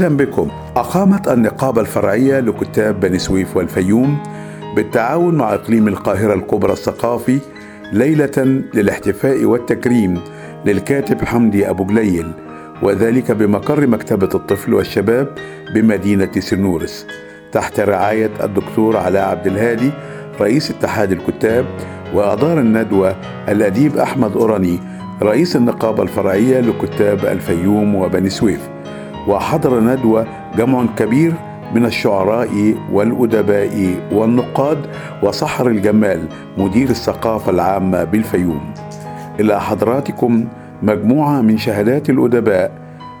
أهلا بكم. أقامت النقابة الفرعية لكتاب بني سويف والفيوم بالتعاون مع إقليم القاهرة الكبرى الثقافي ليلة للاحتفاء والتكريم للكاتب حمدي أبو جليل وذلك بمقر مكتبة الطفل والشباب بمدينة سنورس. تحت رعاية الدكتور علاء عبد الهادي رئيس اتحاد الكتاب وأدار الندوة الأديب أحمد أوراني رئيس النقابة الفرعية لكتاب الفيوم وبني سويف. وحضر الندوة جمع كبير من الشعراء والأدباء والنقاد وسحر الجمال مدير الثقافة العامة بالفيوم. إلى حضراتكم مجموعة من شهادات الأدباء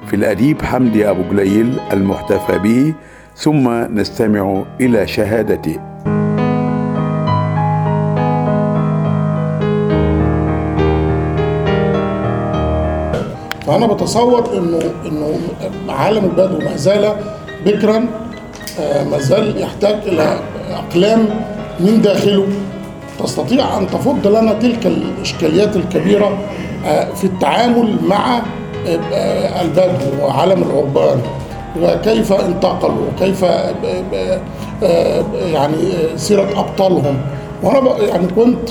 في الأديب حمدي أبو جليل المحتفى به ثم نستمع إلى شهادته. فأنا بتصور انه إنه عالم البدو ما زال بكرا آه، ما زال يحتاج إلى أقلام من داخله. تستطيع أن تفض لنا تلك الإشكاليات الكبيرة آه، في التعامل مع آه، البدو وعالم العربان وكيف انتقلوا؟ وكيف يعني سيرة أبطالهم؟ وأنا يعني كنت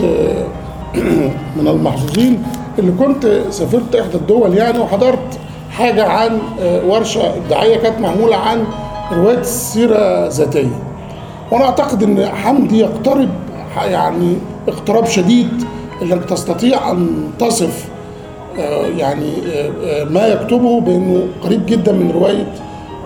من المحظوظين اللي كنت سافرت إحدى الدول يعني وحضرت حاجة عن ورشة إبداعية كانت معمولة عن رواية السيرة الذاتيه وأنا أعتقد إن حمدي يقترب يعني اقتراب شديد إنك تستطيع أن تصف يعني ما يكتبه بأنه قريب جدا من رواية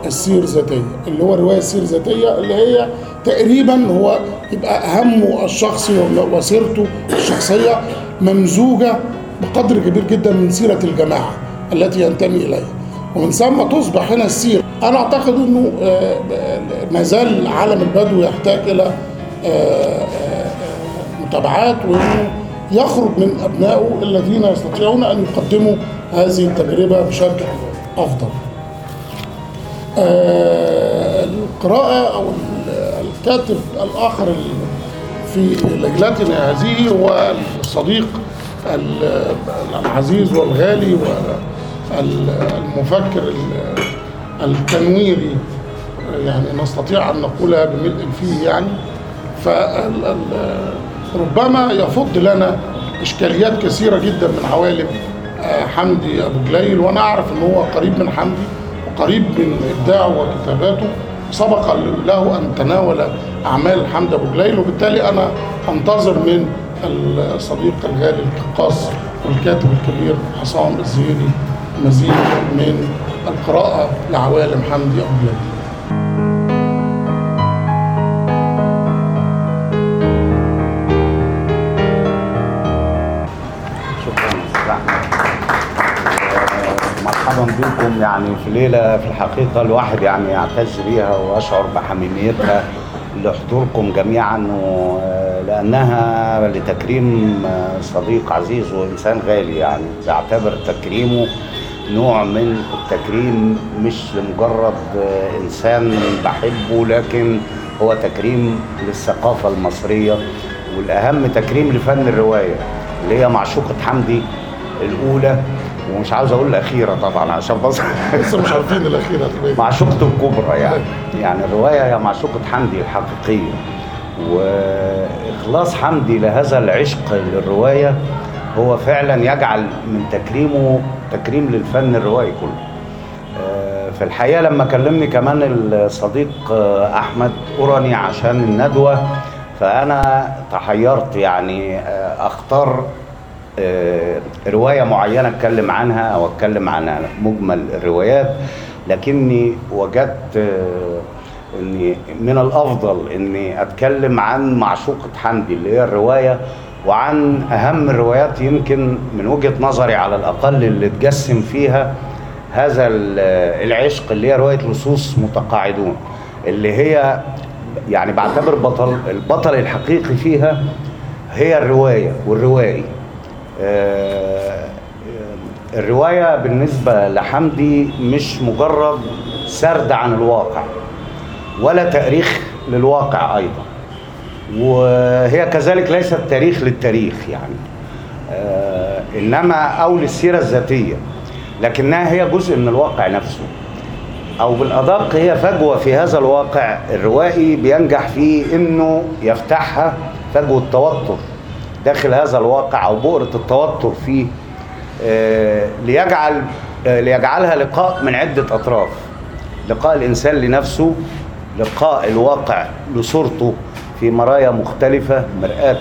السير ذاتيه اللي هو رواية السير ذاتيه اللي هي تقريبا هو يبقى همه الشخصي وسيرته الشخصية ممزوجة بقدر كبير جدا من سيرة الجماعة التي ينتمي إليها ومن ثم تصبح هنا السيره أنا أعتقد إنه ما زال عالم البدو يحتاج إلى متابعات وإنه يخرج من أبنائه الذين يستطيعون أن يقدموا هذه التجربة بشكل أفضل. القراءة أو الكاتب الآخر في ليلتنا هذه هو الصديق العزيز والغالي والمفكر التنويري يعني نستطيع أن نقولها بملء فيه يعني. فربما يفض لنا إشكاليات كثيرة جدا من عوالم حمدي أبو جليل وأنا أعرف إن هو قريب من حمدي وقريب من إبداعه وكتاباته. سبق له أن تناول أعمال حمدي أبو جليل وبالتالي أنا أنتظر من الصديق الغالي القاص والكاتب الكبير حسام الزهيري مزيد من القراءة لعوالم حمدي أبو مرحبا بكم. يعني في ليلة في الحقيقة الواحد يعني يعتز بيها واشعر بحميميتها لحضوركم جميعا لأنها لتكريم صديق عزيز وإنسان غالي يعني. بعتبر تكريمه نوع من التكريم مش لمجرد إنسان بحبه لكن هو تكريم للثقافة المصرية. والأهم تكريم لفن الرواية اللي هي معشوقة حمدي الأولى. ومش عاوز أقول الأخيرة طبعا عشان بس لسه مش عارفين الأخيرة معشوقته الكبرى يعني. يعني الرواية هي معشوقة حمدي الحقيقية. واخلاص حمدي لهذا العشق للرواية هو فعلا يجعل من تكريمه تكريم للفن الروائي كله. في الحقيقة لما كلمني كمان الصديق أحمد أوراني عشان الندوة فأنا تحيرت يعني أختار رواية معينة أتكلم عنها أو أتكلم عن مجمل الروايات لكني وجدت إني من الأفضل إني أتكلم عن معشوقة حمدي اللي هي الرواية وعن أهم الروايات يمكن من وجهة نظري على الأقل اللي تجسم فيها هذا العشق اللي هي رواية لصوص متقاعدون اللي هي يعني بعتبر بطل البطل الحقيقي فيها هي الرواية والروائي الرواية بالنسبة لحمدي مش مجرد سرد عن الواقع. ولا تاريخ للواقع أيضا. وهي كذلك ليست تاريخ للتاريخ يعني. إنما أو للسيرة الذاتية. لكنها هي جزء من الواقع نفسه. أو بالأدق هي فجوة في هذا الواقع الروائي بينجح في إنه يفتحها فجوة التوتر داخل هذا الواقع أو بؤرة التوتر فيه. آه، ليجعل آه، ليجعلها لقاء من عدة أطراف. لقاء الإنسان لنفسه لقاء الواقع لصورته في مرايا مختلفة مرآة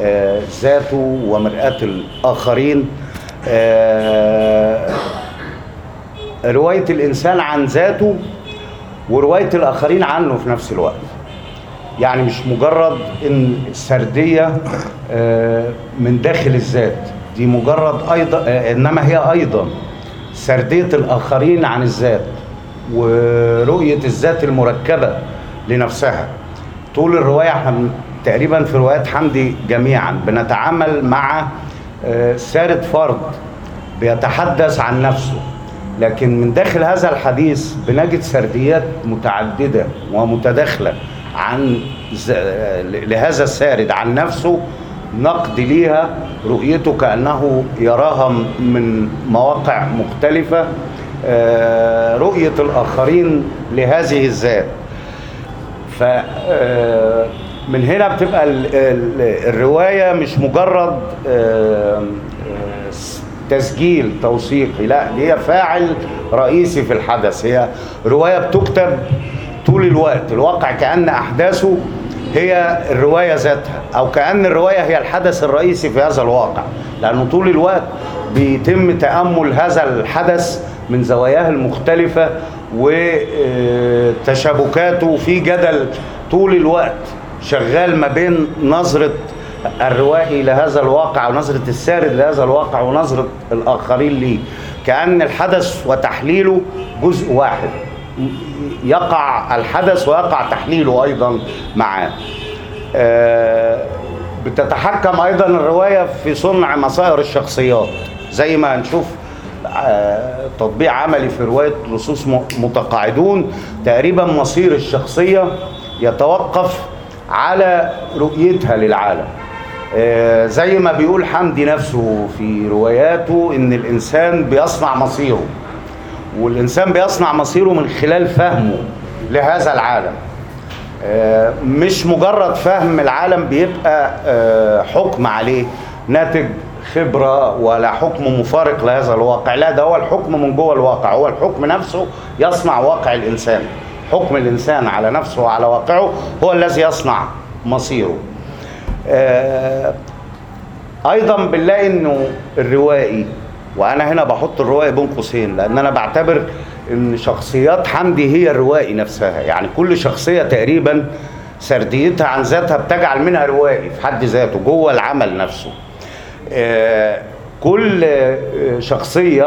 آه، ذاته ومرآة الآخرين. آه، رواية الإنسان عن ذاته ورواية الآخرين عنه في نفس الوقت. يعني مش مجرد إن السرديه آه، من داخل الذات دي مجرد أيضا إنما هي أيضا سردية الآخرين عن الذات. ورؤية الذات المركبة لنفسها. طول الرواية إحنا تقريبا في روايات حمدي جميعا بنتعامل مع آه، سارد فرد بيتحدث عن نفسه. لكن من داخل هذا الحديث بنجد سرديات متعددة ومتداخلة عن ز- لهذا السارد عن نفسه نقد ليها رؤيته كأنه يراها من مواقع مختلفة. آه، رؤية الآخرين لهذه الذات. آه، من هنا بتبقى ال- ال- الرواية مش مجرد آه، آه، تسجيل توثيقي لا هي فاعل رئيسي في الحدث. هي رواية بتكتب طول الوقت. الواقع كأن أحداثه هي الرواية ذاتها أو كأن الرواية هي الحدث الرئيسي في هذا الواقع. لأنه طول الوقت بيتم تأمل هذا الحدث من زواياه المختلفة وتشابكاته في جدل طول الوقت شغال ما بين نظرة الروائي لهذا الواقع ونظرة السارد لهذا الواقع ونظرة الآخرين ليه. كأن الحدث وتحليله جزء واحد. يقع الحدث ويقع تحليله أيضا معاه. آه، بتتحكم أيضا الرواية في صنع مصائر الشخصيات. زي ما هنشوف تطبيق عملي في رواية لصوص متقاعدون تقريبا مصير الشخصية يتوقف على رؤيتها للعالم. آه، زي ما بيقول حمدي نفسه في رواياته إن الإنسان بيصنع مصيره والإنسان بيصنع مصيره من خلال فهمه لهذا العالم. آه، مش مجرد فهم العالم بيبقى آه، حكم عليه ناتج خبرة ولا حكم مفارق لهذا الواقع. لا ده هو الحكم من جوه الواقع. هو الحكم نفسه يصنع واقع الإنسان. حكم الإنسان على نفسه وعلى واقعه هو الذي يصنع مصيره. آه، أيضا بنلاقي إنه الروائي وأنا هنا بحط الروائي بين قوسين لأن أنا بعتبر إن شخصيات حمدي هي الروائي نفسها. يعني كل شخصية تقريبا سرديتها عن ذاتها بتجعل منها روائي في حد ذاته جوه العمل نفسه. كل آه، شخصية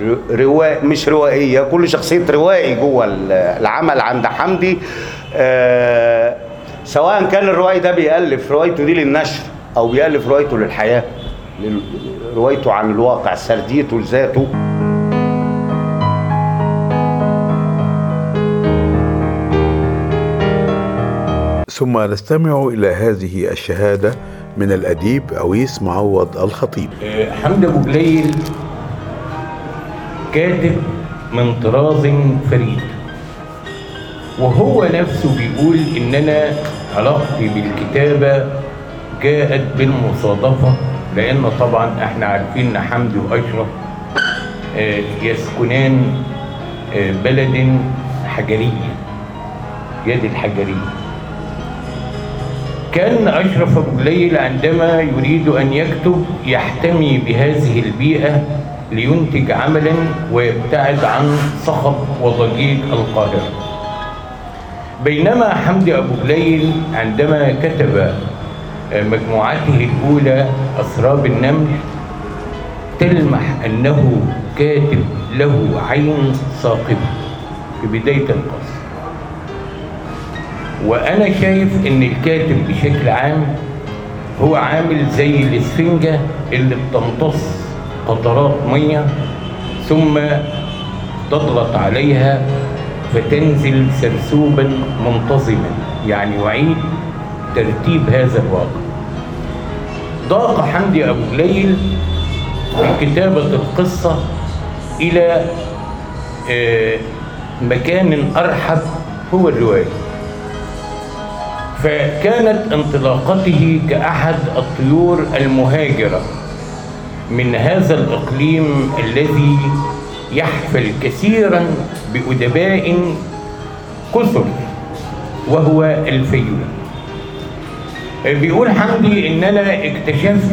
ر- رواء مش روائية كل شخصية روائي جوه ال- العمل عند حمدي آه، سواء كان الروائي ده بيألف روايته دي للنشر أو بيألف روايته للحياة لل- روايته عن الواقع سرديته لذاته. ثم نستمع إلى هذه الشهادة من الأديب أويس معوض الخطيب. آه، حمد أبو جليل كاتب من طراز فريد. وهو نفسه بيقول ان أنا علاقتي بالكتابة جاءت بالمصادفة لأن طبعا إحنا عارفين إن حمدي وأشرف آه، يسكنان آه، بلد حجرية يد الحجرية. كان أشرف أبو جليل عندما يريد أن يكتب يحتمي بهذه البيئة لينتج عملا ويبتعد عن صخب وضجيج القاهرة. بينما حمدي أبو جليل عندما كتب مجموعته الأولى أسراب النمل تلمح أنه كاتب له عين ثاقبة. في بداية القصة وأنا شايف إن الكاتب بشكل عام هو عامل زي الإسفنجة اللي بتمتص قطرات مية ثم تضغط عليها فتنزل سرسوبا منتظما يعني يعيد ترتيب هذا الواقع ضاق حمدي أبو جليل في كتابة القصة إلى آه، مكان أرحب هو الرواية. فكانت انطلاقته كأحد الطيور المهاجرة. من هذا الإقليم الذي يحفل كثيرا بأدباء كثر وهو الفيوم. بيقول حمدي ان أنا اكتشفت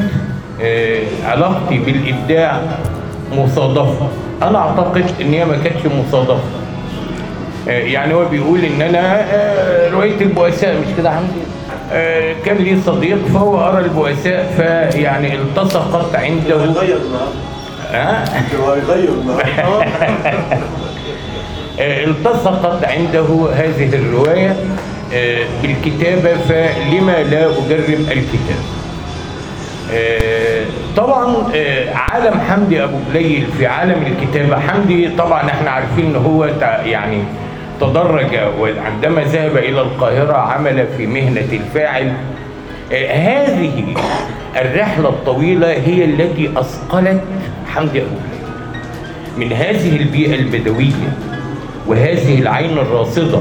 آه، علاقتي بالإبداع مصادفة. أنا أعتقد إن هي ما كانتش مصادفة. آه، يعني هو بيقول إن أنا آه، روايه البؤساء مش كده حمدي؟ آه، كان لي صديق فهو قرا البؤساء فيعني التصقت عنده. غير ها؟ آه، التصقت عنده هذه الرواية آه، بالكتابة فلما لا أجرب الكتاب؟ آه، طبعا آه، عالم حمدي أبو بليل في عالم الكتابة. حمدي طبعا إحنا عارفين إن هو يعني تدرج وعندما ذهب إلى القاهرة عمل في مهنة الفاعل. هذه الرحلة الطويلة هي التي أثقلت حمدي أبو من هذه البيئة البدوية وهذه العين الراصدة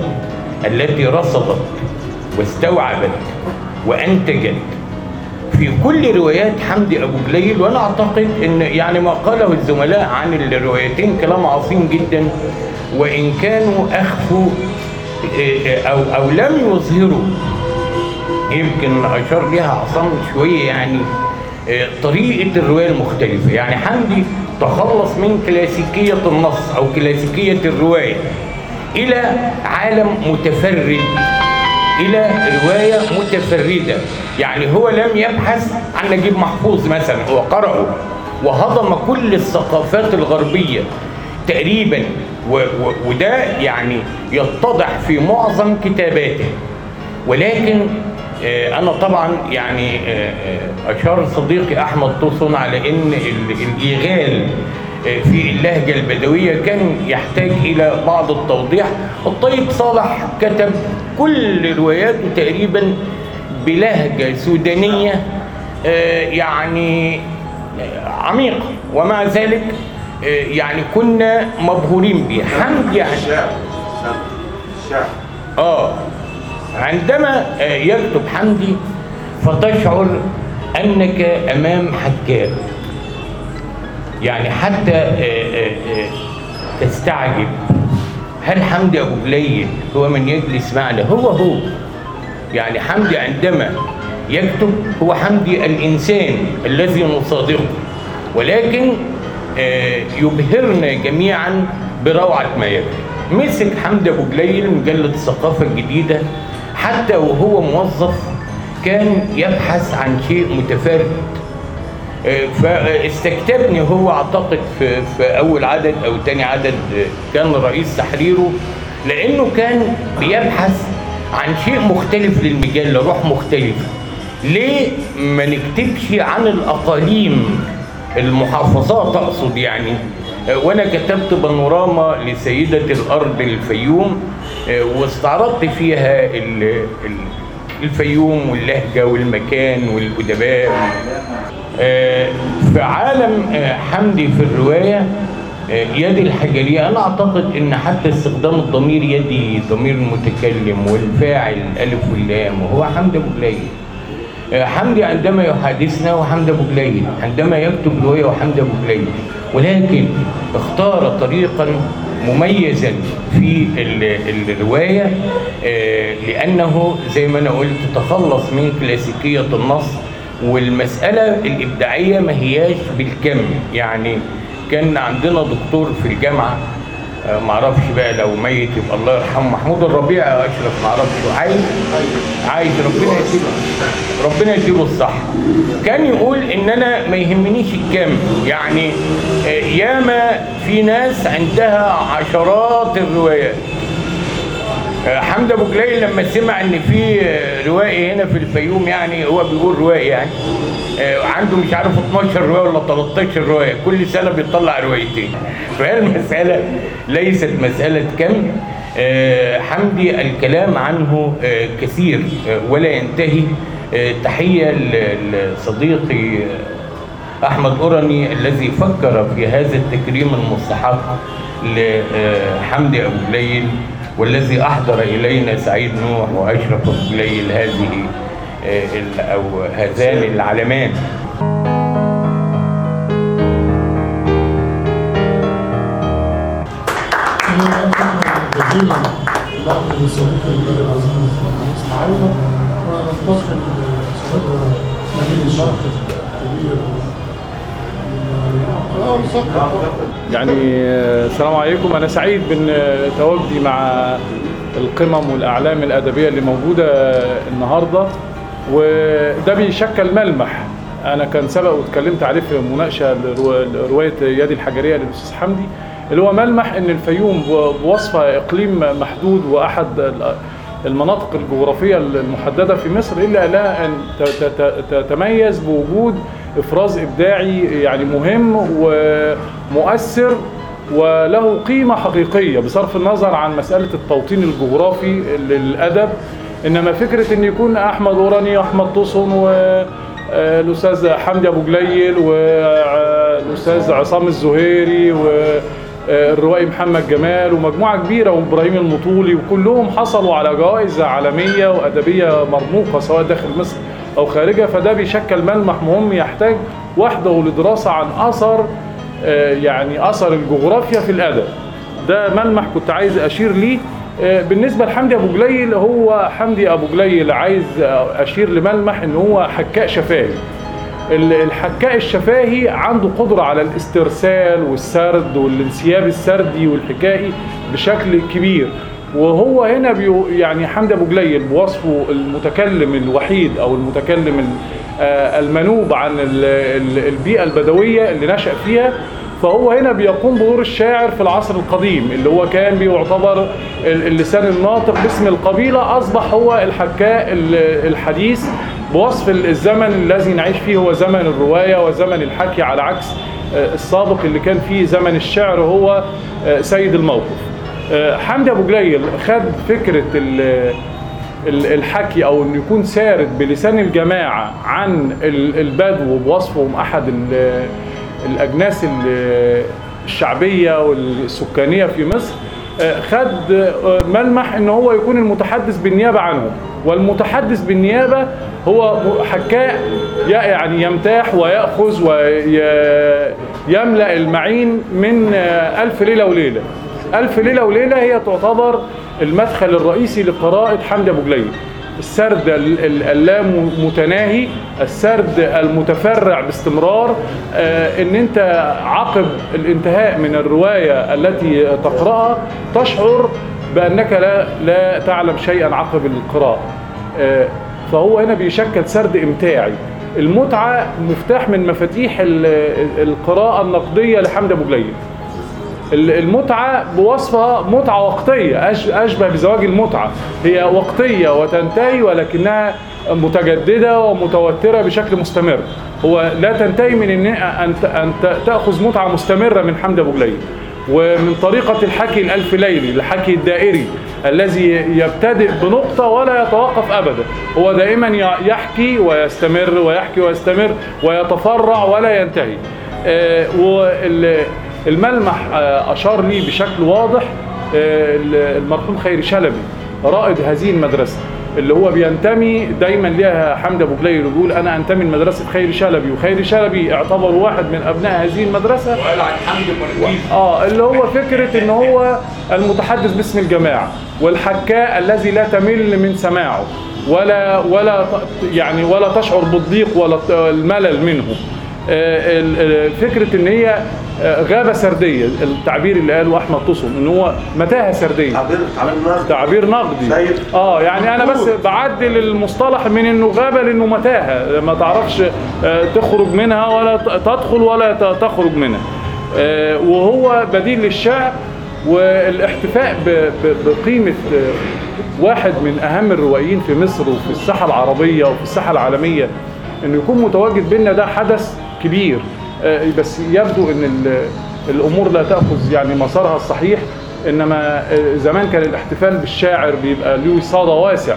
التي رصدت واستوعبت وأنتجت في كل روايات حمدي أبو جليل وأنا أعتقد أن يعني ما قاله الزملاء عن الروايتين كلام عظيم جدا. وإن كانوا أخفوا إيه، أو أو لم يظهروا يمكن أشار ليها عصام شوية يعني آه، طريقة الرواية المختلفة. يعني حمدي تخلص من كلاسيكية النص أو كلاسيكية الرواية إلى عالم متفرد. إلى رواية متفردة. يعني هو لم يبحث عن نجيب محفوظ مثلا هو قرأه. وهضم كل الثقافات الغربية تقريبا. و و وده يعني يتضح في معظم كتاباته. ولكن آه، أنا طبعا يعني آه، آه، أشار صديقي أحمد توسن على إن ال- الإيغال في اللهجة البدوية كان يحتاج إلى بعض التوضيح. الطيب صالح كتب كل رواياته تقريبا بلهجة سودانية آه، يعني آه، عميقة. ومع ذلك آه، يعني كنا مبهورين بيه حمد يعني. الشعر الشعر آه. عندما يكتب حمدي فتشعر أنك أمام حكام يعني حتى تستعجب. هل حمدي أبو جليل هو من يجلس معنا؟ هو هو. يعني حمدي عندما يكتب هو حمدي الإنسان الذي نصادقه. ولكن آه، يبهرنا جميعا بروعة ما يكتب. مسك حمدي أبو جليل مجله الثقافه الجديده حتى وهو موظف كان يبحث عن شيء متفرد. فاستكتبني هو أعتقد في, في أول عدد أو تاني عدد كان رئيس تحريره لأنه كان بيبحث عن شيء مختلف للمجله روح مختلفه ليه ما نكتبش عن الأقاليم المحافظات أقصد يعني؟ وأنا كتبت بانوراما لسيدة الأرض الفيوم واستعرضت فيها ال- ال- الفيوم واللهجة والمكان والأدباء. في عالم آه، حمدي في الرواية آه، يد الحجرية. أنا أعتقد إن حتى استخدام الضمير يدي ضمير المتكلم والفاعل الألف واللام وهو حمدي أبو جليل. آه، حمدي عندما يحادثنا هو حمدي أبو جليل عندما يكتب رواية وحمدي أبو جليل. ولكن اختار طريقا مميزا في ال- الرواية آه، لأنه زي ما أنا قلت تخلص من كلاسيكية النص والمسألة الإبداعية ما هياش بالكم. يعني كان عندنا دكتور في الجامعة آه، معرفش بقى لو ميت يبقى الله يرحمه محمود الربيع أشرف معرفش عايز؟ عايز ربنا يديله ربنا يديله الصحة. كان يقول إن أنا ما يهمنيش الكم. يعني آه، ياما في ناس عندها عشرات الروايات. حمد أبو جليل لما سمع إن في آه، روائي هنا في الفيوم يعني هو بيقول روائي يعني آه، عنده مش عارف 12 رواية ولا 13 رواية كل سنة بيطلع روايتين. فهي المسألة ليست مسألة كم آه، حمدي الكلام عنه آه، كثير آه، ولا ينتهي. آه، تحية لصديقي آه، أحمد أوراني الذي فكر في هذا التكريم المستحق لحمدي أبو جليل. والذي أحضر إلينا سعيد نوح وأشرف جليل هذه آه، أو هذان العلمان. جزيلا لحظة لصديقنا نبيل الكبير يعني آه، السلام عليكم. أنا سعيد بإن آه، مع القمم والأعلام الأدبية اللي موجودة آه، النهارده. وده بيشكل ملمح. أنا كان سبق واتكلمت عليه في مناقشة لرو- لرواية يدي الحجرية للأستاذ حمدي. اللي هو ملمح إن الفيوم ب- بوصفها إقليم محدود وأحد ال- المناطق الجغرافية المحددة في مصر إلا لها أن تتميز بوجود إفراز إبداعي يعني مهم ومؤثر وله قيمة حقيقية بصرف النظر عن مسألة التوطين الجغرافي للأدب. إنما فكرة إن يكون أحمد أوراني واحمد طوسن والأستاذ حمدي أبو جليل والأستاذ عصام الزهيري و الروائي محمد جمال ومجموعة كبيرة وإبراهيم المطولي وكلهم حصلوا على جوائز عالمية وأدبية مرموقة سواء داخل مصر أو خارجها فده بيشكل ملمح مهم يحتاج وحده لدراسة عن أثر آه، يعني أثر الجغرافيا في الأدب. ده ملمح كنت عايز أشير ليه. آه، بالنسبة لحمدي أبو جليل هو حمدي أبو جليل عايز أشير لملمح إن هو حكاء شفاهي. ال- الحكاء الشفاهي عنده قدرة على الاسترسال والسرد والانسياب السردي والحكائي بشكل كبير. وهو هنا بيو يعني حمدي ابو جليل بوصفه المتكلم الوحيد أو المتكلم ال- آه، المنوب عن ال- ال- البيئة البدوية اللي نشأ فيها فهو هنا بيقوم بدور الشاعر في العصر القديم اللي هو كان بيعتبر ال- اللسان الناطق باسم القبيلة أصبح هو الحكاء ال- الحديث بوصف الزمن الذي نعيش فيه هو زمن الرواية وزمن الحكي على عكس آه، السابق اللي كان فيه زمن الشعر هو آه، سيد الموقف. حمدي أبو جليل خد ال- الحكي أو إنه يكون سارد بلسان الجماعة عن ال- البدو بوصفهم أحد ال- الأجناس ال- الشعبية والسكانية في مصر آه، خد آه، ملمح ان هو يكون المتحدث بالنيابة عنهم. والمتحدث بالنيابة هو حكاء يعني يمتاح ويأخذ ويملأ المعين من آه، ألف ليلة وليلة. ألف ليلة وليلة هي تعتبر المدخل الرئيسي لقراءة حمدي أبو جليل. السرد ال- ال- اللامتناهي السرد المتفرع باستمرار آه، إن أنت عقب الانتهاء من الرواية التي تقرأها تشعر بأنك لا, لا تعلم شيئا عقب القراءة. آه، فهو هنا بيشكل سرد إمتاعي. المتعة مفتاح من مفاتيح ال- القراءة النقدية لحمدي أبو جليل. المتعة بوصفها متعة وقتية أش- أشبه بزواج المتعة. هي وقتية وتنتهي ولكنها متجددة ومتوترة بشكل مستمر. هو لا تنتهي من أن أن تأخذ متعة مستمرة من حمد أبو جليل ومن طريقة الحكي الألف ليلي الحكي الدائري الذي يبتدئ بنقطة ولا يتوقف أبدا. هو دائما يحكي ويستمر ويحكي ويستمر ويتفرع ولا ينتهي. آه، الملمح آه، أشار لي بشكل واضح آه، المرحوم خيري شلبي رائد هذه المدرسة اللي هو بينتمي دايما ليها حمد أبو جليل وبيقول أنا أنتمي لمدرسة خيري شلبي وخيري شلبي اعتبر واحد من أبناء هذه المدرسة. وقال عن مركز آه اللي هو فكرة إن هو المتحدث باسم الجماعة والحكاء الذي لا تمل من سماعه ولا ولا يعني ولا تشعر بالضيق ولا الملل منه. آه، فكرة إن هي غابة سردية. التعبير اللي قاله أحمد طوسم إن هو متاهة سردية. تعبير تعبير نقد تعبير نقدي. آه يعني أنا بس بعدل المصطلح من إنه غابة لإنه متاهة. ما تعرفش آه، تخرج منها ولا تدخل ولا تخرج منها. آه، وهو بديل للشعر والاحتفاء بقيمة آه، واحد من أهم الروائيين في مصر وفي الساحة العربية وفي الساحة العالمية. إنه يكون متواجد بينا ده حدث كبير. آه، بس يبدو إن ال- الأمور لا تأخذ يعني مسارها الصحيح إنما آه، زمان كان الاحتفال بالشاعر بيبقى له صدى واسع.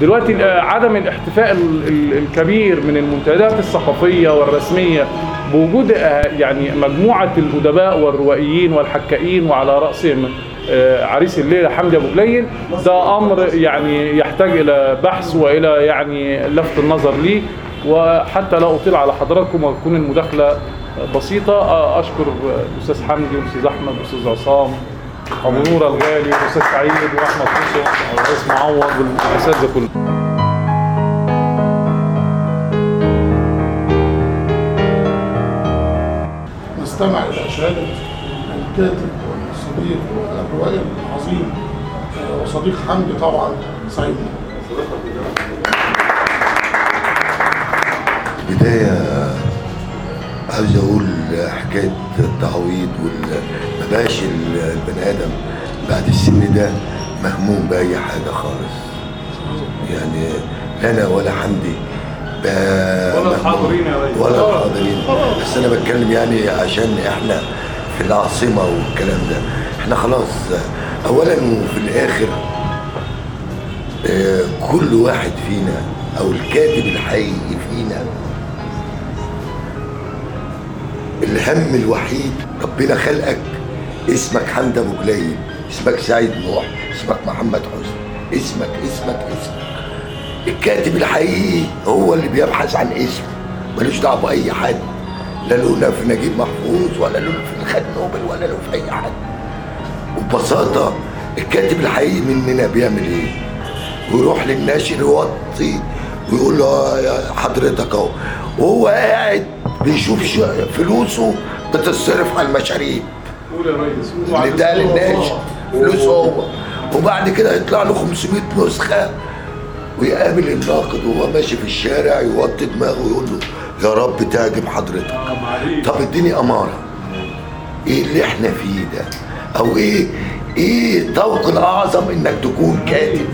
دلوقتي آه، عدم الاحتفاء ال- ال- الكبير من المنتديات الثقافية والرسمية بوجود آه، يعني مجموعة الأدباء والروائيين والحكائين وعلى رأسهم آه، عريس الليلة حمدي أبو قليل ده أمر يعني يحتاج إلى بحث وإلى يعني لفت النظر ليه. وحتى لا أطيل على حضراتكم وتكون المداخلة بسيطة آه، أشكر الأستاذ حمدي والأستاذ أحمد والأستاذ عصام ابو نور الغالي والأستاذ سعيد وأحمد حسن والرئيس معوض والاساتذه كلهم نستمع إلى شهادة الكاتب والصديق والروائي العظيم آه، وصديق حمدي طبعا سعيد. بداية عاوز أقول حكاية التعويض ما بقاش ال- البني آدم بعد السن ده مهموم بأي حاجة خالص يعني لا أنا ولا حمدي ولا. الحاضرين. ولا الحاضرين بس أنا بتكلم يعني عشان إحنا في العاصمة والكلام ده إحنا خلاص أولا وفي الآخر آه، كل واحد فينا أو الكاتب الحقيقي فينا الهم الوحيد ربنا خلقك. اسمك حمد أبو قليل اسمك سعيد نوح اسمك محمد حسني. اسمك اسمك اسمك. الكاتب الحقيقي هو اللي بيبحث عن اسمه. ملوش دعوة بأي حد. لا له في نجيب محفوظ ولا له في الخد نوبل ولا له في أي حد. وببساطة الكاتب الحقيقي مننا بيعمل إيه؟ ويروح للناشر يوطي ويقول له آه يا حضرتك أهو. وهو قاعد بيشوف فلوسه بتصرف على المشاريب. قول يا ريس اللي ده للناشر فلوسه هو. وبعد كده يطلع له 500 نسخة ويقابل الناقد وهو ماشي في الشارع يوطي دماغه ويقول له يا رب تعجب حضرتك. طب اديني أمارة. إيه اللي إحنا فيه ده؟ أو إيه إيه طوق الأعظم إنك تكون كاتب؟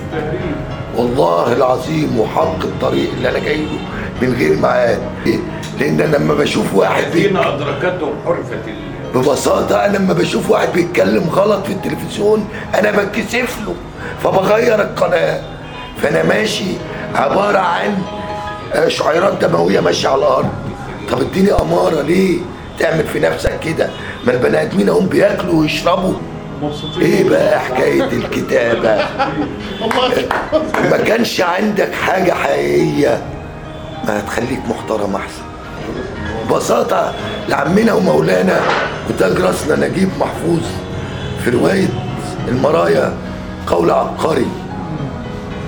والله العظيم وحق الطريق اللي أنا جاي له من غير ميعاد إيه؟ لأن أنا لما بشوف واحد. الذين ادركتهم حرفه ببساطة أنا لما بشوف واحد بيتكلم غلط في التلفزيون أنا بتكسف له فبغير القناة فأنا ماشي عبارة عن آه، شعيرات دموية ماشية على الأرض طب اديني أمارة ليه؟ تعمل في نفسك كده ما البني آدمين هم بياكلوا ويشربوا إيه بقى حكاية الكتابة؟ ما كانش عندك حاجة حقيقية؟ ما هتخليك محترم أحسن. ببساطة لعمنا ومولانا وتاج راسنا نجيب محفوظ في رواية المرايا قول عبقري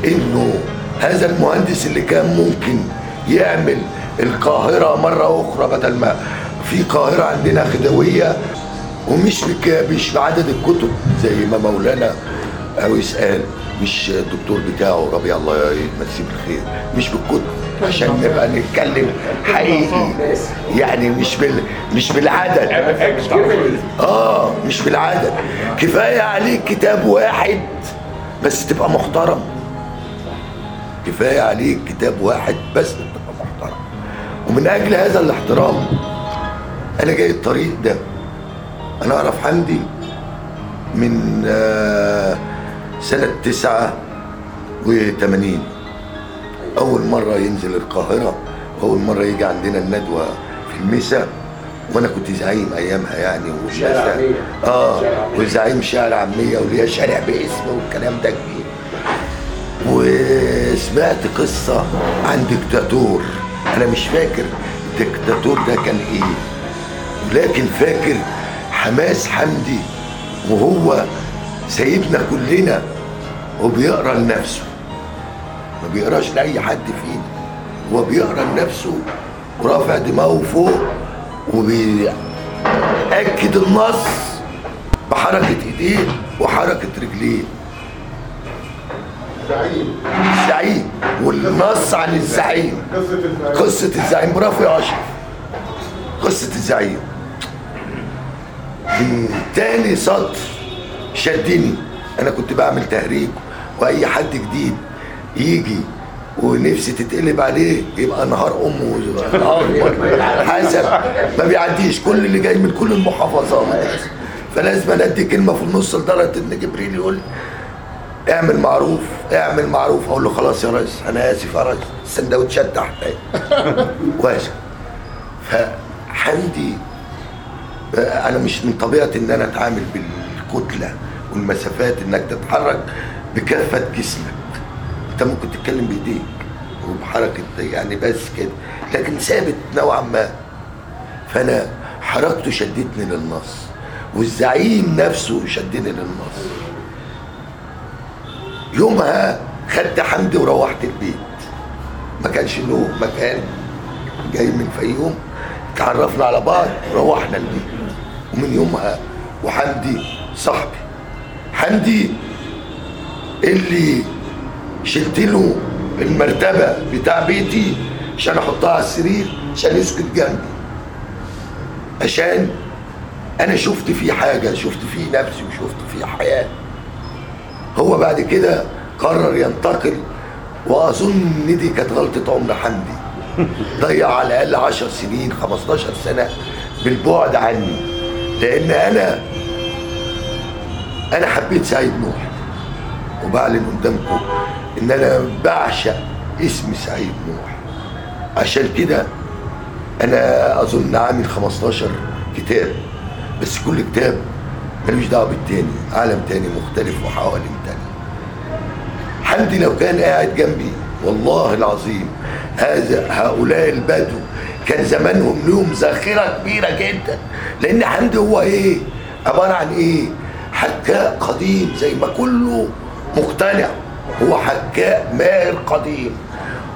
إنه هذا المهندس اللي كان ممكن يعمل القاهرة مرة أخرى بدل ما في قاهرة عندنا خدوية ومش مش بعدد الكتب زي ما مولانا أويس قال مش الدكتور بتاعه ربيع الله يمسيه بالخير مش بالكتب عشان نبقى نتكلم حقيقي. يعني مش بال مش بالعدد. آه مش بالعدد. كفاية عليك كتاب واحد بس تبقى محترم. كفاية عليك كتاب واحد بس تبقى محترم. ومن أجل هذا الاحترام أنا جاي الطريق ده. أنا أعرف حمدي من آه، سنة تسعة وثمانين أول مرة ينزل القاهرة وأول مرة يجي عندنا الندوة في المسا وأنا كنت زعيم أيامها يعني والناس آه وزعيم شارع عاميه وليا شارع باسم والكلام ده كبير. وسمعت قصة عن دكتاتور. أنا مش فاكر الدكتاتور ده كان إيه لكن فاكر حماس حمدي وهو سايبنا كلنا وبيقرأ لنفسه. ما بيقراش لأي حد فينا. هو بيقرأ لنفسه ورافع دماغه فوق وبيأكد النص بحركة إيديه وحركة رجليه. زعيم الزعيم. والنص عن الزعيم. قصة الزعيم. برافو يا أشرف. قصة الزعيم. من تاني سطر شدني. أنا كنت بعمل تهريج وأي حد جديد يجي ونفسي تتقلب عليه يبقى نهار أمه حسب ما بيعديش. كل اللي جاي من كل المحافظات. فلازم أدي كلمة في النص لدرجة إن جبريل يقول اعمل معروف اعمل معروف. أقول له خلاص يا ريس أنا آسف يا ريس السندوتشات تحت. اهي. واسف حمدي آه، أنا مش من طبيعتي إن أنا أتعامل بالكتلة والمسافات إنك تتحرك بكافة جسمك. أنت ممكن تتكلم بإيديك وبحركة يعني بس كده لكن ثابت نوعا ما. فأنا حركته شدتني للنص والزعيم نفسه شدني للنص. يومها خدت حمدي وروحت البيت. ما كانش له مكان جاي من الفيوم تعرفنا على بعض روحنا البيت. ومن يومها وحمدي صاحبي حمدي اللي شلت له المرتبة بتاع بيتي عشان أحطها على السرير عشان يسكت جنبي. عشان أنا شفت فيه حاجة شفت فيه نفسي وشفت فيه حياة. هو بعد كده قرر ينتقل وأظن إن دي كانت غلطة عمر حمدي. ضيع على الأقل 10 سنين 15 سنة بالبعد عني. لأن أنا أنا حبيت سعيد نوح. وبعلن قدامكم إن أنا بعشق اسم سعيد نوح. عشان كده أنا أظن عامل 15 كتاب بس كل كتاب ملوش دعوة بالتاني. عالم تاني مختلف وحوالين تاني. حمدي لو كان قاعد جنبي والله العظيم هذا هؤلاء البدو كان زمانهم لهم ذاخره كبيرة جدا. لأن حمدي هو إيه؟ عبارة عن إيه؟ حكاء قديم زي ما كله مقتنع. هو حكاء ماهر قديم.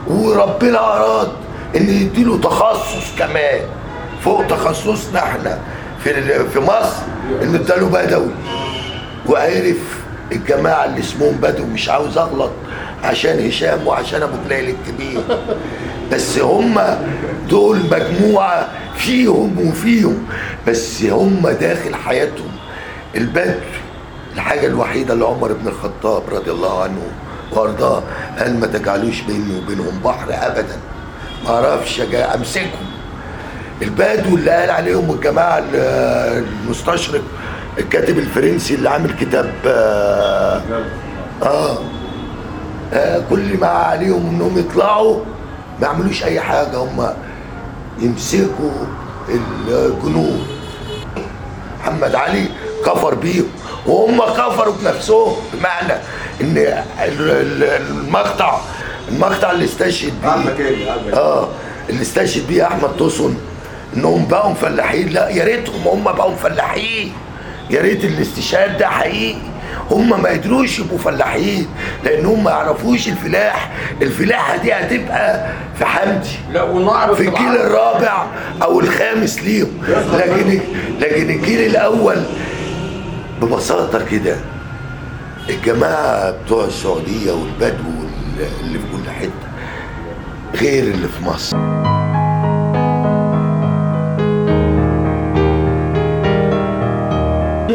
وربنا أراد إن يديله تخصص كمان. فوق تخصصنا إحنا. في في مصر إن اداله بدوي. وعرف الجماعة اللي اسمهم بدو مش عاوز أغلط. عشان هشام وعشان أبو جلال الكبير. بس هم دول مجموعة فيهم وفيهم بس هم داخل حياتهم. البدر الحاجة الوحيدة اللي عمر بن الخطاب رضي الله عنه وأرضاه قال ما تجعلوش بيني وبينهم بحر ابدا. ما أعرفش أمسكهم. البدو اللي قال عليهم الجماعة ال- المستشرق الكاتب الفرنسي اللي عامل كتاب آه, آه, آه كل ما عليهم إنهم يطلعوا ما يعملوش أي حاجة هم يمسكوا الجنود. محمد علي كفر بيهم وهم كفروا بنفسهم بمعنى إن ال- ال- المقطع المقطع اللي استشهد بيه. آه اللي استشهد بيه أحمد توسن إنهم بقوا فلاحين لا يا ريتهم هم بقوا فلاحين يا ريت الاستشهاد ده حقيقي. هم ما قدروش يبقوا فلاحين لأن هم ما يعرفوش الفلاح. الفلاحة دي هتبقى في حمدي لا ونعرف في الجيل الرابع أو الخامس ليهم. لكن لكن الجيل الأول ببساطة كده الجماعة بتوع السعودية والبدو اللي في كل حتة غير اللي في مصر.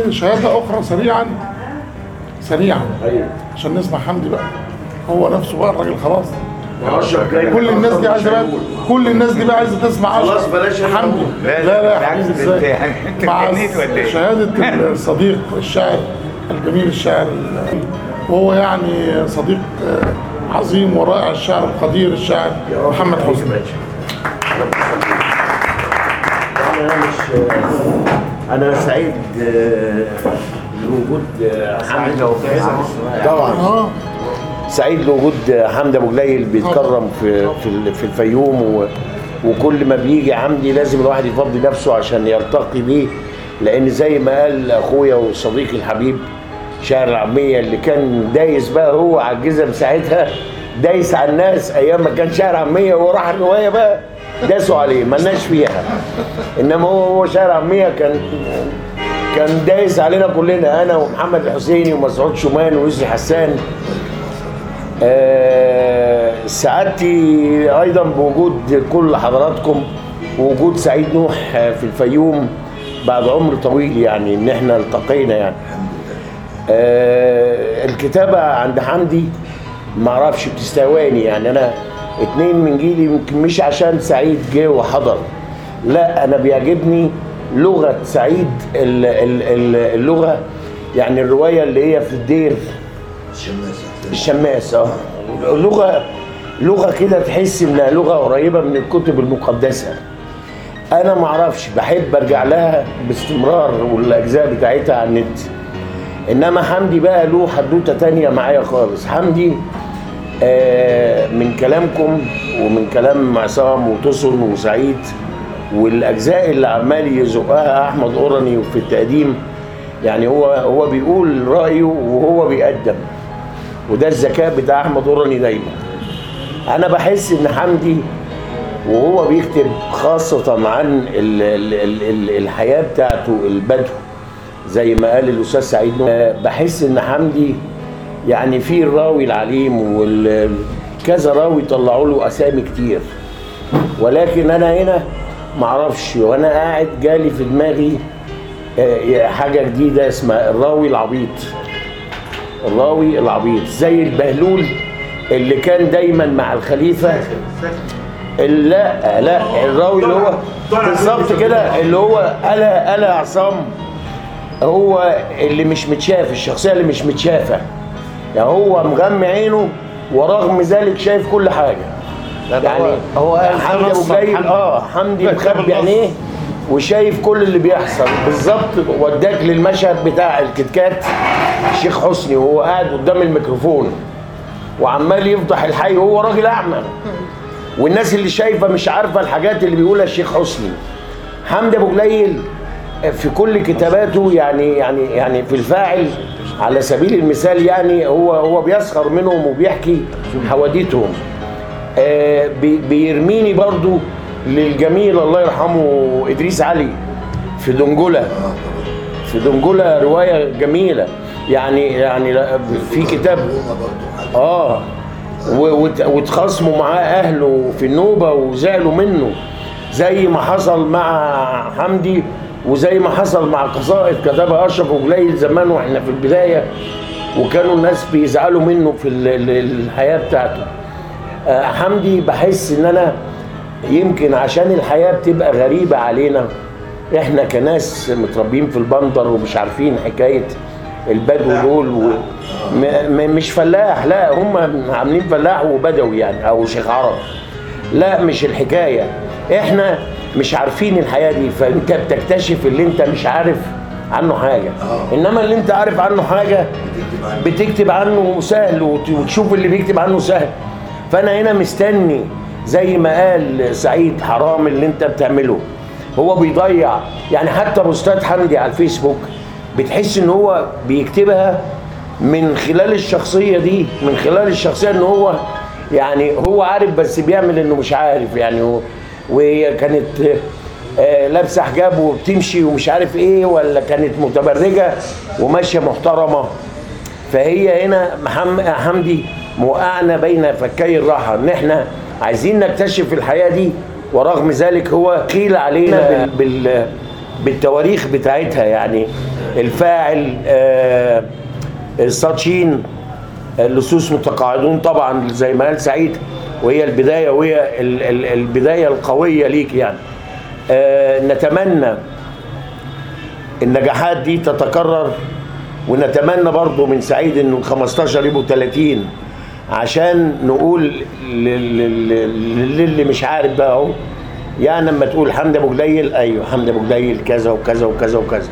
شهادة أخرى سريعا. سريعا. عشان نسمع حمدي بقى. هو نفسه بقى الراجل خلاص. كل الناس دي عايزة بقى كل الناس دي بقى عايزة تسمع خلاص. بلاش حمدي. لا، لا يا بالعكس حبيبي انت- إزاي؟ مع إيه؟ شهادة الصديق الشاعر الجميل الشاعر ال- وهو يعني صديق آه، عظيم ورائع الشاعر القدير الشاعر محمد حسني. أنا سعيد آه، بوجود آه، حمد طبعا. آه. سعيد بوجود حمد أبو جليل بيتكرم في في في الفيوم و وكل ما بيجي حمدي لازم الواحد يفضي نفسه عشان يرتقي بيه. لأن زي ما قال أخويا وصديقي الحبيب شاعر العامية اللي كان دايس بقى هو على الجزم ساعتها دايس على الناس أيام ما كان شاعر عامية وراح الرواية بقى داسوا عليه ملناش فيها. إنما هو هو شاعر عامية كان كان دايس علينا كلنا أنا ومحمد الحسيني ومسعود شومان ويوسف حسان. آه، سعادتي أيضا بوجود كل حضراتكم ووجود سعيد نوح آه، في الفيوم بعد عمر طويل يعني إن إحنا التقينا يعني. آه، الكتابة عند حمدي ما أعرفش بتستهواني يعني أنا اتنين من جيلي يمكن مش عشان سعيد جه وحضر لا أنا بيعجبني لغة سعيد ال- ال- ال- اللغة يعني الرواية اللي هي في الدير. الشماس آه. لغة لغة كده تحس إنها لغة قريبة من الكتب المقدسة. أنا ما أعرفش بحب أرجع لها باستمرار والأجزاء بتاعتها على النت. إنما حمدي بقى له حدوتة تانية معايا خالص. حمدي آه، من كلامكم ومن كلام عصام وتصن وسعيد والأجزاء اللي عمال يزقها أحمد قرني في التقديم يعني هو هو بيقول رأيه وهو بيقدم. وده الذكاء بتاع أحمد قرني دايما. أنا بحس إن حمدي وهو بيكتب خاصة عن ال ال ال ال الحياة بتاعته البدو زي ما قال الأستاذ سعيد بحس إن حمدي يعني في الراوي العليم وكذا راوي طلعوا له أسامي كتير. ولكن أنا هنا معرفش. وأنا قاعد جالي في دماغي آه، حاجة جديدة اسمها الراوي العبيط. الراوي العبيط زي البهلول اللي كان دايما مع الخليفة. لا لا الراوي اللي هو بالظبط كده اللي هو قالها قالها عصام. هو اللي مش متشاف الشخصية اللي مش متشافة. يعني هو مغمي عينه ورغم ذلك شايف كل حاجة. يعني هو قال حمدي ابو حمدي. آه حمدي مخبي عينيه وشايف كل اللي بيحصل. بالظبط وداك للمشهد بتاع الكتكات الشيخ حسني وهو قاعد قدام الميكروفون وعمال يفضح الحي وهو راجل أعمى. والناس اللي شايفة مش عارفة الحاجات اللي بيقولها الشيخ حسني. حمدي أبو جليل في كل كتاباته يعني يعني يعني في الفاعل على سبيل المثال يعني هو هو بيسخر منهم وبيحكي حواديتهم. آه، بيرميني برضو للجميل الله يرحمه إدريس علي في دنجله في دنجله رواية جميلة. يعني يعني في كتاب. آه. واتخاصموا معاه أهله في النوبة وزعلوا منه. زي ما حصل مع حمدي وزي ما حصل مع قصائد كتبها أشرف وجليل زمان وإحنا في البداية. وكانوا الناس بيزعلوا منه في ال- ال- الحياة بتاعته. آه، حمدي بحس إن أنا يمكن عشان الحياة بتبقى غريبة علينا. إحنا كناس متربيين في البندر ومش عارفين حكاية البدو دول و... م... م... مش فلاح لا هم عاملين فلاح وبدوي يعني أو شيخ عرب. لا مش الحكاية. إحنا مش عارفين الحياة دي فأنت بتكتشف اللي أنت مش عارف عنه حاجة. إنما اللي أنت عارف عنه حاجة بتكتب عنه سهل وت- وتشوف اللي بيكتب عنه سهل. فأنا هنا مستني زي ما قال سعيد حرام اللي انت بتعمله. هو بيضيع يعني حتى بوستات حمدي على الفيسبوك بتحس إن هو بيكتبها من خلال الشخصية دي من خلال الشخصية إن هو يعني هو عارف بس بيعمل إنه مش عارف يعني وهي كانت آه، لابسة حجاب وبتمشي ومش عارف إيه ولا كانت متبرجة وماشية محترمة. فهي هنا حمدي موقعنا بين فكي الراحة. إن إحنا عايزين نكتشف الحياة دي ورغم ذلك هو قيل علينا بال بال بالتواريخ بتاعتها. يعني الفاعل آه الساتشين اللصوص متقاعدون طبعا زي ما قال سعيد وهي البداية وهي ال- ال- البداية القوية ليك يعني. آه نتمنى النجاحات دي تتكرر ونتمنى برضو من سعيد إنه ال 15 يبقوا 30 عشان نقول لل- لل- للي مش عارف بقى اهو. يعني لما تقول حمد أبو جليل أيوه حمد أبو جليل كذا وكذا وكذا وكذا.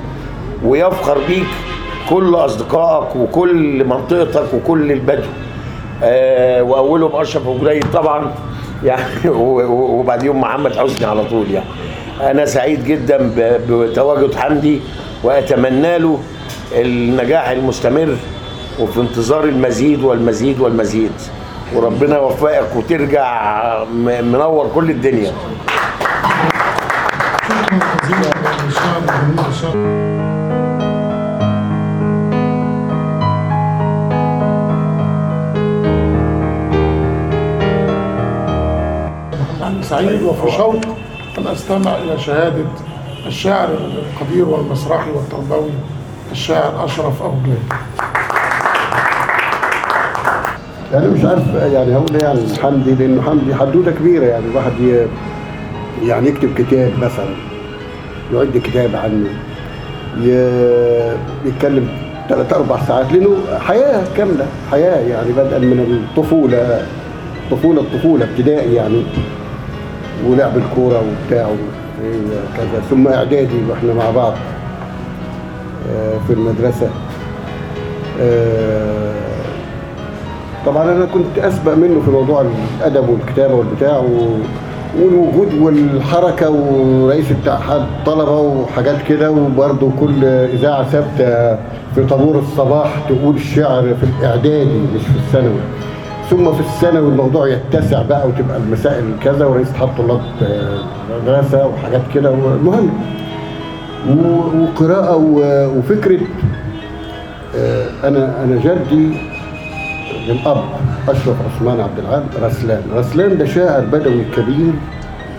ويفخر بيك كل أصدقائك وكل منطقتك وكل البدو. آه واولهم اشرف أبو جليل طبعا. يعني وبعديهم محمد حسني على طول يعني. أنا سعيد جدا بتواجد حمدي وأتمنى له النجاح المستمر. وفي انتظار المزيد والمزيد والمزيد. وربنا يوفقك وترجع منور كل الدنيا. سعيد وفي شوق أن أستمع إلى شهادة الشاعر القدير والمسرحي والتربوي الشاعر أشرف أبو جليل أنا مش عارف يعني هقول إيه عن حمدي لأنه حمدي حدوتة كبيرة يعني الواحد يعني يكتب كتاب مثلا يعد كتاب عنه يتكلم ثلاث أربع ساعات لأنه حياة كاملة حياة يعني بدءا من الطفولة طفولة الطفولة ابتدائي يعني ولعب الكورة وبتاع في كذا ثم إعدادي وإحنا مع بعض آه، في المدرسة آه، طبعا أنا كنت أسبق منه في موضوع الأدب والكتابة والبتاع و- والوجود والحركة ورئيس اتحاد طلبة وحاجات كده وبرضه كل إذاعة ثابتة في طابور الصباح تقول الشعر في الإعدادي مش في الثانوي. ثم في الثانوي الموضوع يتسع بقى وتبقى المسائل كذا ورئيس اتحاد طلاب آه، مدرسة وحاجات كده. المهم وقراءة وفكرة آه، أنا أنا جدي للاب أشرف عثمان عبد العال رسلان رسلان ده شاعر بدوي كبير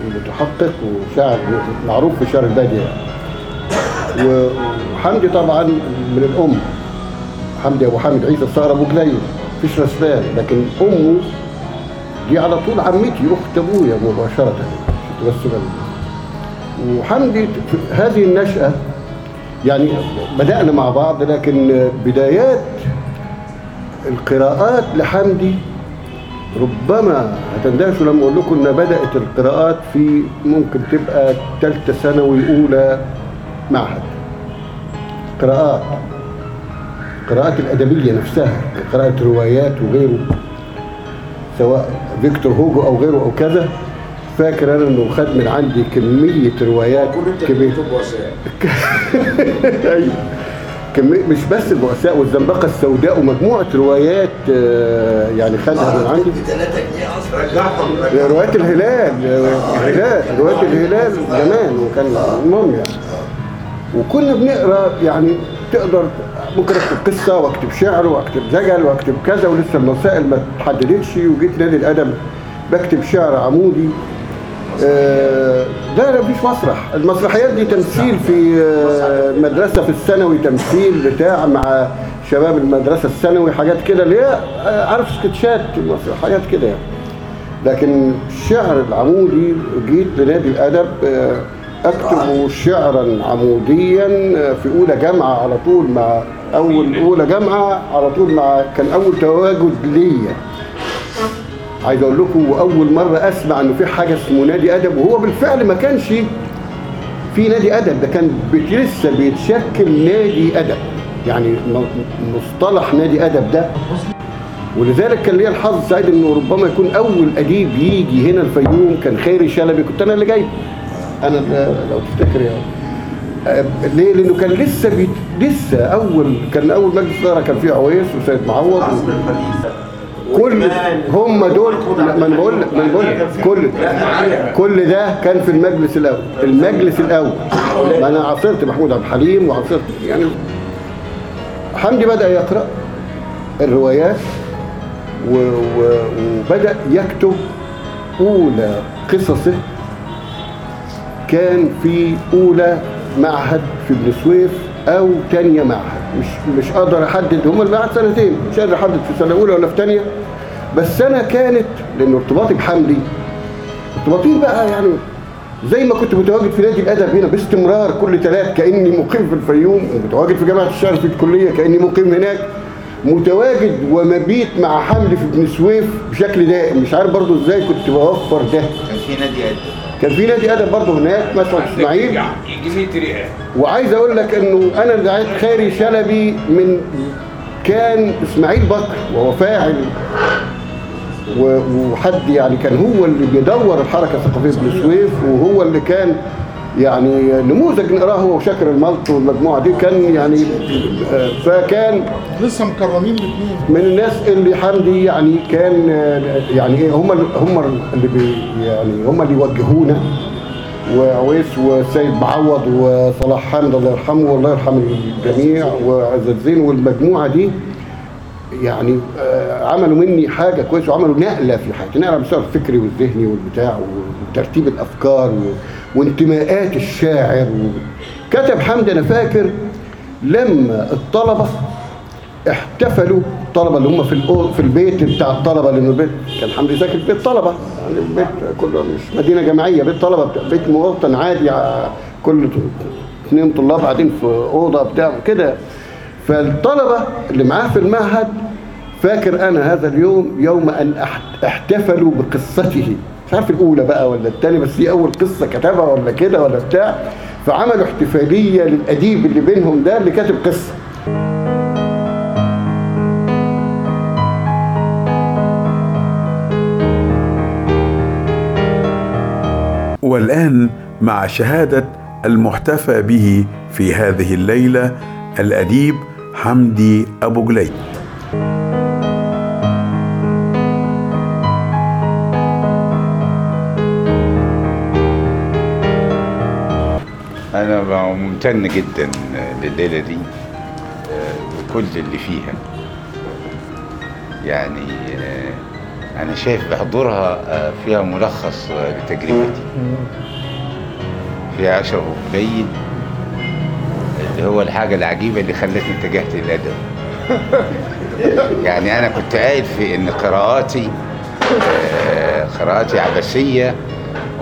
متحقق وشاعر معروف في شعر البادية يعني. وحمدي طبعا من الأم حمدي أبو حامد عيسى الصقر أبو جليل مفيش رسلان لكن أمه دي على طول عمتي أخت أبويا مباشرة بس. وحمدي هذه النشأة يعني بدأنا مع بعض لكن بدايات القراءات لحمدي. ربما هتندهشوا لما أقول لكم ان بدأت القراءات في ممكن تبقى ثالثه ثانوي أولى معهد. قراءات. القراءات الأدبية نفسها قراءة روايات وغيره سواء فيكتور هوجو أو غيره أو كذا. فاكر أنا إنه خد من عندي كمية روايات كمية مش بس البؤساء والزنبقة السوداء ومجموعة روايات آه، يعني خدها من عندي بثلاثة جنيه أصلا. روايات الهلال الهلال روايات الهلال زمان وكان المهم يعني. وكنا بنقرأ يعني تقدر ممكن أكتب قصة وأكتب شعر وأكتب زجل وأكتب كذا ولسه المسائل ما اتحددتش وجيت نادي الأدب بكتب شعر عمودي. لا لا مفيش مسرح. المسرحيات دي تمثيل في آه، مدرسة في الثانوي تمثيل بتاع مع شباب المدرسة الثانوي حاجات كده اللي هي آه، عارف سكتشات مسرحيات كده يعني. لكن الشعر العمودي جيت لنادي الأدب آه، اكتب شعرا عموديا آه، في أولى جامعة على طول مع أول أولى جامعة على طول مع كان أول تواجد ليا. عايز أقول لكم واول مره اسمع انه في حاجة اسمه نادي ادب وهو بالفعل ما كانش في نادي ادب ده كان لسه بيتشكل نادي ادب. يعني مصطلح نادي ادب ده. ولذلك كان ليا الحظ سعيد إنه ربما يكون أول أديب يجي هنا الفيوم كان خيري شلبي كنت أنا اللي جاي. أنا لو تفتكر يعني. آه، ليه؟ لأنه كان لسه بيت... لسه اول كان أول مجلس إدارة كان فيه عويس وسيد معوض. كل هم دول ما أنا بقول لك ما أنا بقول لك كل كل ده كان في المجلس الأول. المجلس الأول. ما أنا عاصرت محمود عبد الحليم وعاصرت يعني حمدي بدأ يقرأ الروايات. وبدأ يكتب أولى قصصه. كان في أولى معهد في بن سويف. أو تانية معهد. مش مش قادر أحدد. هم المعهد سنتين. مش قادر أحدد في سنة أولى ولا في تانية. بس أنا كانت لأن ارتباطي بحمدي ارتباطي بقى يعني زي ما كنت متواجد في نادي الأدب هنا باستمرار كل ثلاث كأني مقيم في الفيوم ومتواجد في جامعة الشرق في الكلية كأني مقيم هناك. متواجد ومبيت مع حمدي في بن سويف بشكل دائم. مش عارف برضو إزاي كنت بوفر ده. كان في نادي أدب. كان في نادي أدب برضه هناك مثلا إسماعيل. يجي 100 ريال. وعايز أقول لك إنه أنا دعيت خيري شلبي من كان إسماعيل بكر وهو فاعل. وحد يعني كان هو اللي بيدور الحركة الثقافية في بن سويف وهو اللي كان يعني نموذج نقراه هو وشاكر الملط والمجموعة دي. كان يعني آه، فكان لسه مكرمين الاثنين. من الناس اللي حمدي يعني كان آه، يعني إيه هم هم اللي بي يعني هم اللي يوجهونا. وعويس وسيد معوض وصلاح حامد الله يرحمه والله يرحم الجميع وعز الزين والمجموعة دي يعني آه، عملوا مني حاجة كويسة وعملوا نقلة في حياتي. نقلة المستوى الفكري والذهني والبتاع وترتيب الأفكار و- وانتماءات الشاعر. كتب حمدي أنا فاكر لما الطلبة احتفلوا الطلبة اللي هم في في البيت بتاع الطلبة لأنه البيت. كان حمدي في بيت طلبة. يعني البيت كله مش مدينة جامعية بيت بتاع بيت مواطن عادي كل اثنين طلاب قاعدين في أوضة بتاع كده. فالطلبة اللي معاه في المعهد فاكر أنا هذا اليوم يوم أن أحت- احتفلوا بقصته. مش عارف الأولى بقى ولا الثانية بس دي أول قصة كتبها ولا كده ولا بتاع. فعملوا احتفالية للأديب اللي بينهم ده اللي كاتب قصة. والآن مع شهادة المحتفى به في هذه الليلة الأديب حمدي أبو جليد. ممتن جدا لليلة دي آه، وكل اللي فيها. يعني آه، أنا شايف بحضورها آه، فيها ملخص لتجربتي. فيها أشرف قليل اللي هو الحاجة العجيبة اللي خلتني اتجهت للأدب يعني أنا كنت قايل في إن قراءاتي قراءاتي عبثية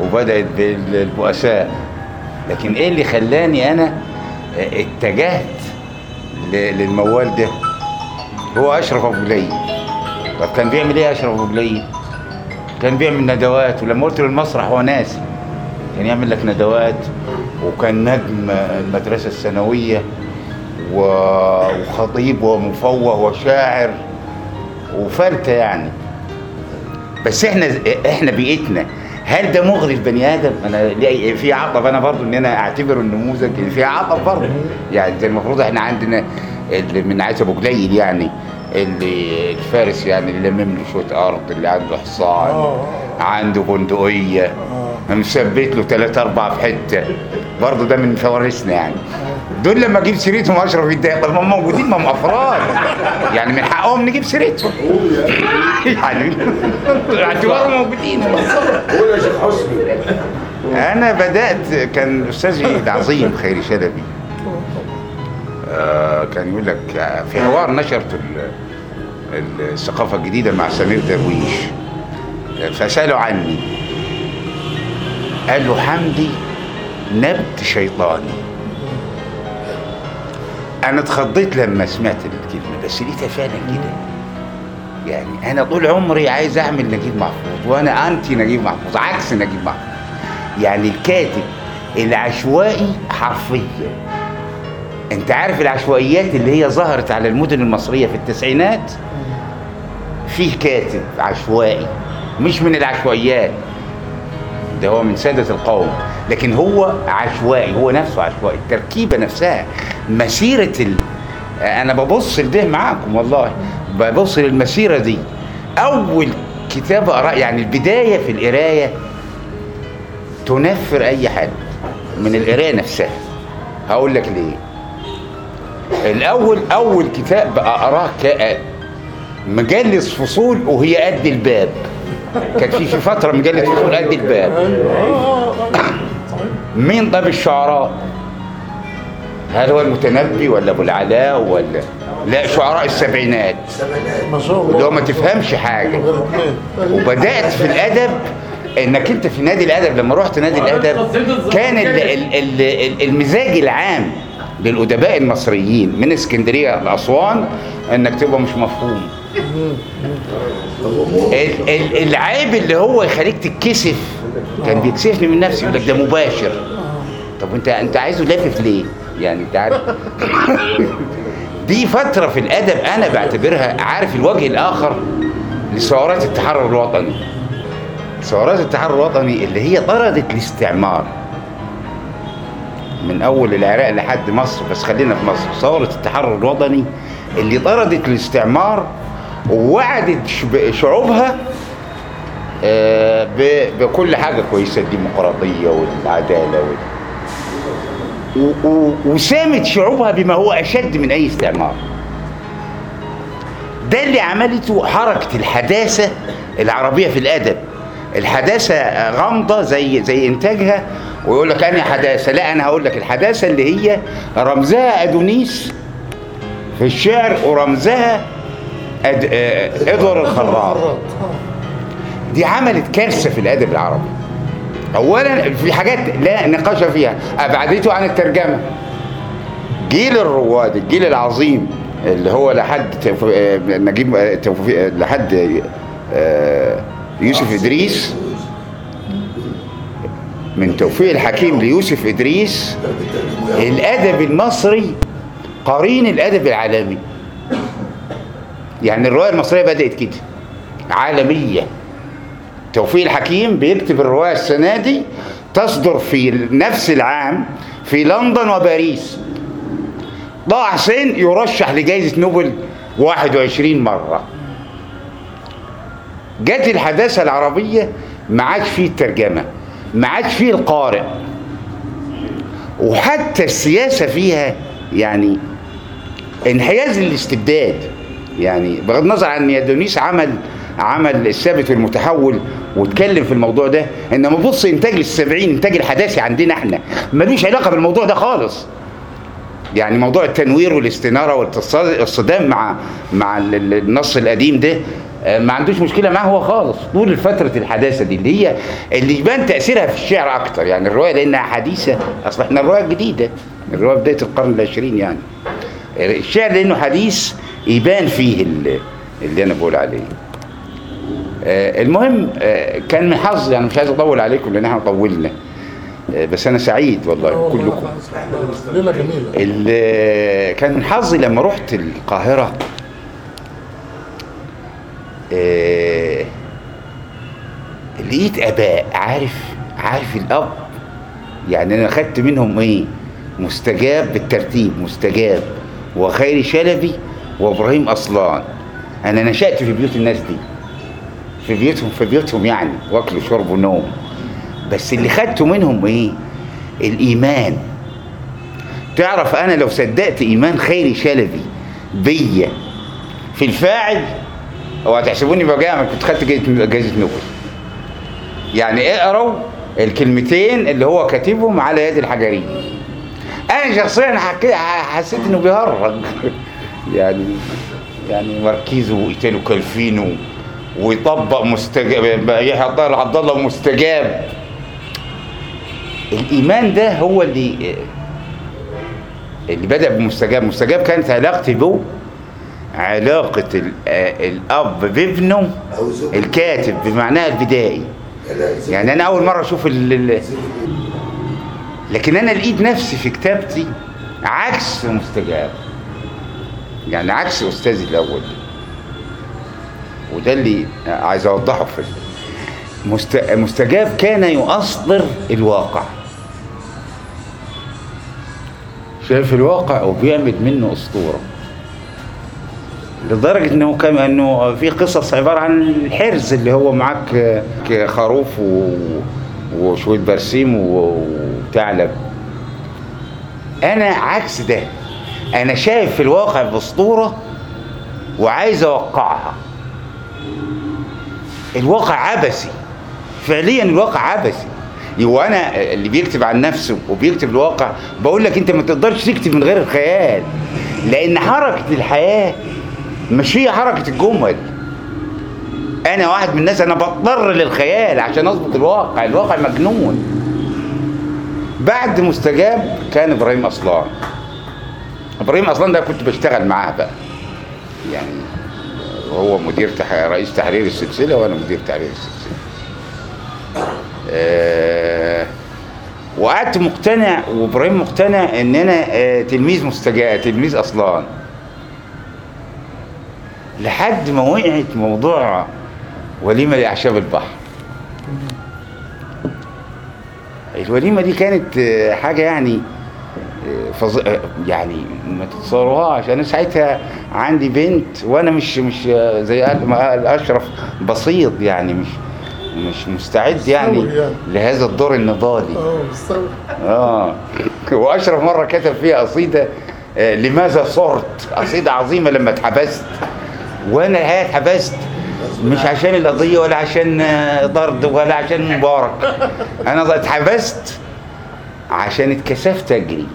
وبدأت بالبؤساء لكن إيه اللي خلاني أنا اتجهت للموال ده؟ هو أشرف أبو جليل. طب كان بيعمل إيه أشرف أبو جليل؟ كان بيعمل ندوات ولما قلت له المسرح هو ناسي. كان يعمل لك ندوات وكان نجم المدرسة الثانوية وخطيب ومفوه وشاعر وفلتة يعني. بس إحنا إحنا بيئتنا هل ده مغري البني آدم؟ أنا في عطب أنا برضو إن أنا أعتبره النموذج ان في عطب برضو. يعني زي المفروض إحنا عندنا اللي من عايز أبو قليل يعني اللي الفارس يعني اللي لمم له شوية أرض اللي عنده حصان عنده بندقية. مثبت له ثلاثة أربعة في حتة. برضه ده من فوارسنا يعني. دول لما أجيب سيرتهم اشرف يتضايق طب ما هم موجودين ما هم افراد. يعني من حقهم نجيب سيرتهم. يعني اعتبارهم موجودين. قول يا شيخ حسني. أنا بدأت كان استاذي العظيم خيري شلبي. آه كان يقول لك في حوار نشرت ال- ال- الثقافة الجديدة مع سمير درويش. فسألوا عني. قال له حمدي نبت شيطاني. أنا اتخضيت لما سمعت الكلمة بس لقيتها فعلا كده. يعني أنا طول عمري عايز أعمل نجيب محفوظ وأنا أنتي نجيب محفوظ عكس نجيب محفوظ. يعني الكاتب العشوائي حرفيا. أنت عارف العشوائيات اللي هي ظهرت على المدن المصرية في التسعينات؟ فيه كاتب عشوائي مش من العشوائيات. ده هو من سادة القوم. لكن هو عشوائي هو نفسه عشوائي التركيبة نفسها. مسيرة ال... أنا ببص لده معاكم والله. ببص للمسيرة دي. أول كتاب أقرأ يعني البداية في القراية تنفر أي حد من القراية نفسها. هقول لك ليه. الأول أول كتاب أقرأه ك- مجلس فصول وهي قد الباب. كانت في في فترة مجله فصول قد الباب. مين طب الشعراء؟ هل هو المتنبي ولا أبو العلاء ولا؟ لا شعراء السبعينات. ما شاء اللي هو ما تفهمش حاجة. وبدأت في الأدب إنك أنت في نادي الأدب. لما رحت نادي الأدب كان ال- ال- ال- ال- المزاج العام للأدباء المصريين من اسكندرية لأسوان إنك تبقى مش مفهوم. ال- ال- العيب اللي هو يخليك تتكسف كان بيكسفني من نفسي يقول لك ده مباشر. طب أنت أنت عايزه لافف ليه؟ يعني انت عارف. دي فترة في الأدب أنا بعتبرها عارف الوجه الآخر لثورات التحرر الوطني. ثورات التحرر الوطني اللي هي طردت الاستعمار من أول العراق لحد مصر بس خلينا في مصر. ثورة التحرر الوطني اللي طردت الاستعمار ووعدت شعوبها آه، بكل حاجة كويسة الديمقراطية والعدالة وال... وسامت شعوبها بما هو أشد من أي استعمار. ده اللي عملته حركة الحداثة العربية في الأدب. الحداثة غامضة زي زي إنتاجها ويقول لك أنا حداثة لا أنا هقول لك الحداثة اللي هي رمزها أدونيس في الشعر ورمزها أد... آه، إدوار الخراط دي عملت كارثة في الأدب العربي. اولا في حاجات لا نقاش فيها. أبعدته عن الترجمة. جيل الرواد الجيل العظيم اللي هو لحد. آه، نجيب آه، توفيق آه، لحد يوسف إدريس. من توفيق الحكيم ليوسف إدريس الأدب المصري قرين الأدب العالمي. يعني الرواية المصرية بدأت كده عالمية. توفيق الحكيم بيكتب الرواية السنة دي تصدر في نفس العام في لندن وباريس. طه حسين يرشح لجائزة نوبل 21 مرة. جت الحداثة العربية ما عادش فيه الترجمة ما عادش فيه القارئ. وحتى السياسة فيها يعني انحياز للاستبداد. يعني بغض النظر عن إن دونيس عمل عمل الثابت والمتحول واتكلم في الموضوع ده انما بص إنتاج السبعين إنتاج الحداثي عندنا إحنا ملوش علاقة بالموضوع ده خالص. يعني موضوع التنوير والاستنارة والصدام مع مع ال- ال- النص القديم ده آه، ما عندوش مشكلة معاه هو خالص. طول فترة الحداثة دي اللي هي اللي يبان تأثيرها في الشعر أكتر. يعني الرواية لأنها حديثة أصل إحنا الرواية جديده الرواية بداية القرن العشرين يعني. الشعر لأنه حديث يبان فيه ال- اللي أنا بقول عليه. المهم آه، كان من حظي يعني مش عايز أطول عليكم لأن إحنا طولنا. آه، بس أنا سعيد والله كلكم. ليله جميله اللي كان من حظي لما رحت القاهرة. آه، لقيت أباء عارف عارف الأب؟ يعني أنا خدت منهم إيه؟ مستجاب بالترتيب مستجاب. وخيري شلبي وإبراهيم أصلان. أنا نشأت في بيوت الناس دي. في بيوتهم في بيوتهم يعني واكل وشرب ونوم بس اللي خدته منهم إيه؟ الإيمان. تعرف أنا لو صدقت إيمان خيري شلبي بيا. في الفاعل اوعى تحسبوني بجامع كنت خدت جايزة نوبل. يعني اقروا الكلمتين اللي هو كاتبهم على يد الحجري. أنا شخصيا حسيت إنه بيهرج. يعني يعني ماركيزو وإيتالو كالفينو. ويطبق مستجاب يحيى الطاهر عبد الله مستجاب. الإيمان ده هو اللي اللي بدأ بمستجاب. مستجاب كانت علاقتي به علاقة ال- الأب بابنه الكاتب بمعناها البدائي. يعني أنا أول مرة أشوف لكن أنا لقيت نفسي في كتابتي عكس مستجاب. يعني عكس أستاذي الأول. وده اللي عايز أوضحه في مست- مستجاب كان يؤصدر الواقع. شايف الواقع وبيعمل منه أسطورة. لدرجة إنه كان إنه في قصص عبارة عن الحرز اللي هو معاك ك- خروف و... وشوية برسيم وثعلب. أنا عكس ده. أنا شايف في الواقع بأسطورة وعايز أوقعها. الواقع عبثي. فعليا الواقع عبثي. وأنا اللي بيكتب عن نفسه وبيكتب الواقع بقول لك أنت ما تقدرش تكتب من غير الخيال. لأن حركة الحياة مش هي حركة الجمل. أنا واحد من الناس أنا بضطر للخيال عشان أظبط الواقع. الواقع مجنون. بعد مستجاب كان إبراهيم أصلان. إبراهيم أصلان ده كنت بشتغل معاه بقى. يعني هو مدير تح... رئيس تحرير السلسلة وأنا مدير تحرير السلسلة. آه، وقعدت مقتنع وإبراهيم مقتنع إن أنا آه، تلميذ مستجاب تلميذ أصلان. لحد ما وقعت موضوع وليمة لأعشاب البحر. الوليمة دي كانت آه، حاجة يعني فظ... آه، يعني ما تتصوروهاش أنا ساعتها عندي بنت وأنا مش مش زي قال أشرف بسيط يعني مش مش مستعد يعني يعني. لهذا الدور النضالي. آه آه. وأشرف مرة كتب فيها قصيدة آه، لماذا صرت؟ قصيدة عظيمة لما اتحبست. وأنا الحقيقة اتحبست. مش عشان القضية ولا عشان آه، طرد ولا عشان مبارك. أنا اتحبست عشان اتكسفت أجري.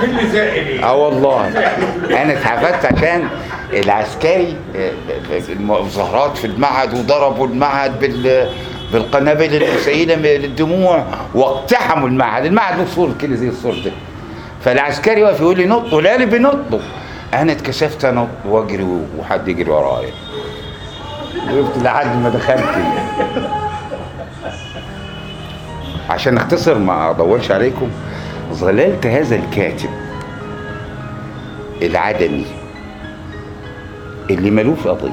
مين اللي زائل آه والله. أنا اتحبست عشان العسكري المظاهرات في المعهد وضربوا المعهد بال بالقنابل المسيلة للدموع واقتحموا المعهد. المعهد له سور كده زي السور ده فالعسكري واقف يقول لي نط ولا لي بنطوا أنا اتكسفت انط وأجري وحد يجري ورايا. وقفت لحد ما دخلت. عشان اختصر ما اطولش عليكم. ظللت هذا الكاتب العدمي اللي ملوش قضية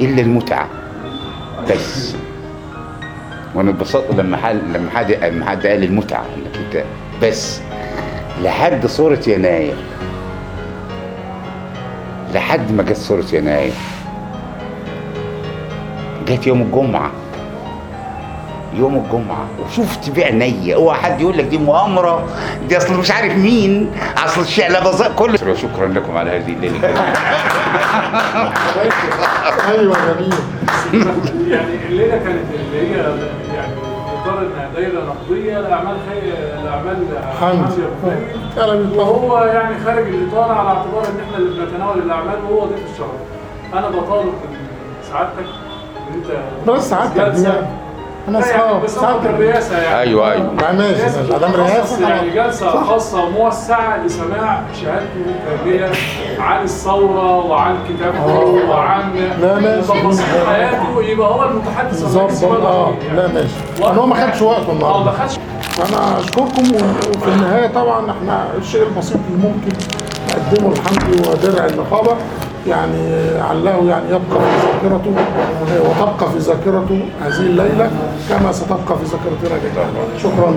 إلا المتعة بس. وأنا اتبسطت لما حد لما حد لما حد قال المتعة إنك أنت بس. لحد صورة يناير. لحد ما جت صورة يناير. جت يوم الجمعة. يوم الجمعة وشفت بعينيا اوعى حد يقول لك دي مؤامرة دي أصل مش عارف مين. أصل الشعلبة كل شكرا لكم على هذه الليلة. الجميلة. أيوه جميل. يعني الليلة كانت اللي هي يعني إطار انها دايره نقديه لاعمال خير لاعمال حمد. وهو يعني خارج الإطار على اعتبار إن إحنا اللي بنتناول الأعمال وهو ضيف الشرف. أنا بطالب من سعادتك إن أنت بس سعادتك. أنا لا يعني أصحاب الرئاسة يعني. أيوه أيوه. لا ماشي ماشي. ادام رئاسه يعني خلاص. جلسة خاصة موسعة لسماع شهادته كاملة عن الثورة وعن كتابته وعن لا ماشي. تفاصيل حياته. يبقى هو المتحدث بالظبط. آه لا. ماشي. أنا هو ما خدش وقته آه النهارده ما خدش. أنا أشكركم وفي النهاية طبعا إحنا الشيء البسيط اللي ممكن نقدمه لحمدي ودرع النقابة. يعني عله يعني يبقى في ذاكرته وتبقى في ذاكرته هذه الليلة كما ستبقى في ذاكرتنا جميعا شكرا.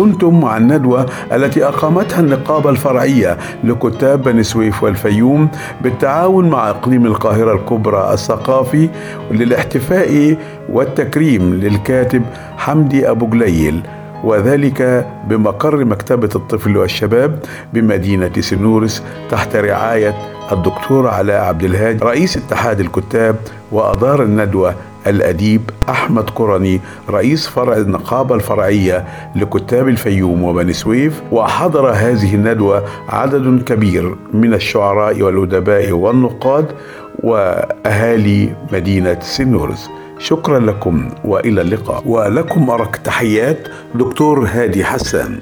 كنتم مع الندوة التي أقامتها النقابة الفرعية لكتاب بني سويف والفيوم بالتعاون مع إقليم القاهرة الكبرى الثقافي للاحتفاء والتكريم للكاتب حمدي أبو جليل وذلك بمقر مكتبة الطفل والشباب بمدينة سنورس تحت رعاية الدكتور علاء عبد الهادي رئيس اتحاد الكتاب وأدار الندوة الأديب أحمد قرني رئيس فرع النقابة الفرعية لكتاب الفيوم وبني سويف. وحضر هذه الندوة عدد كبير من الشعراء والأدباء والنقاد وأهالي مدينة سنورس شكرا لكم وإلى اللقاء. ولكم أرق تحيات دكتور هادي حسان.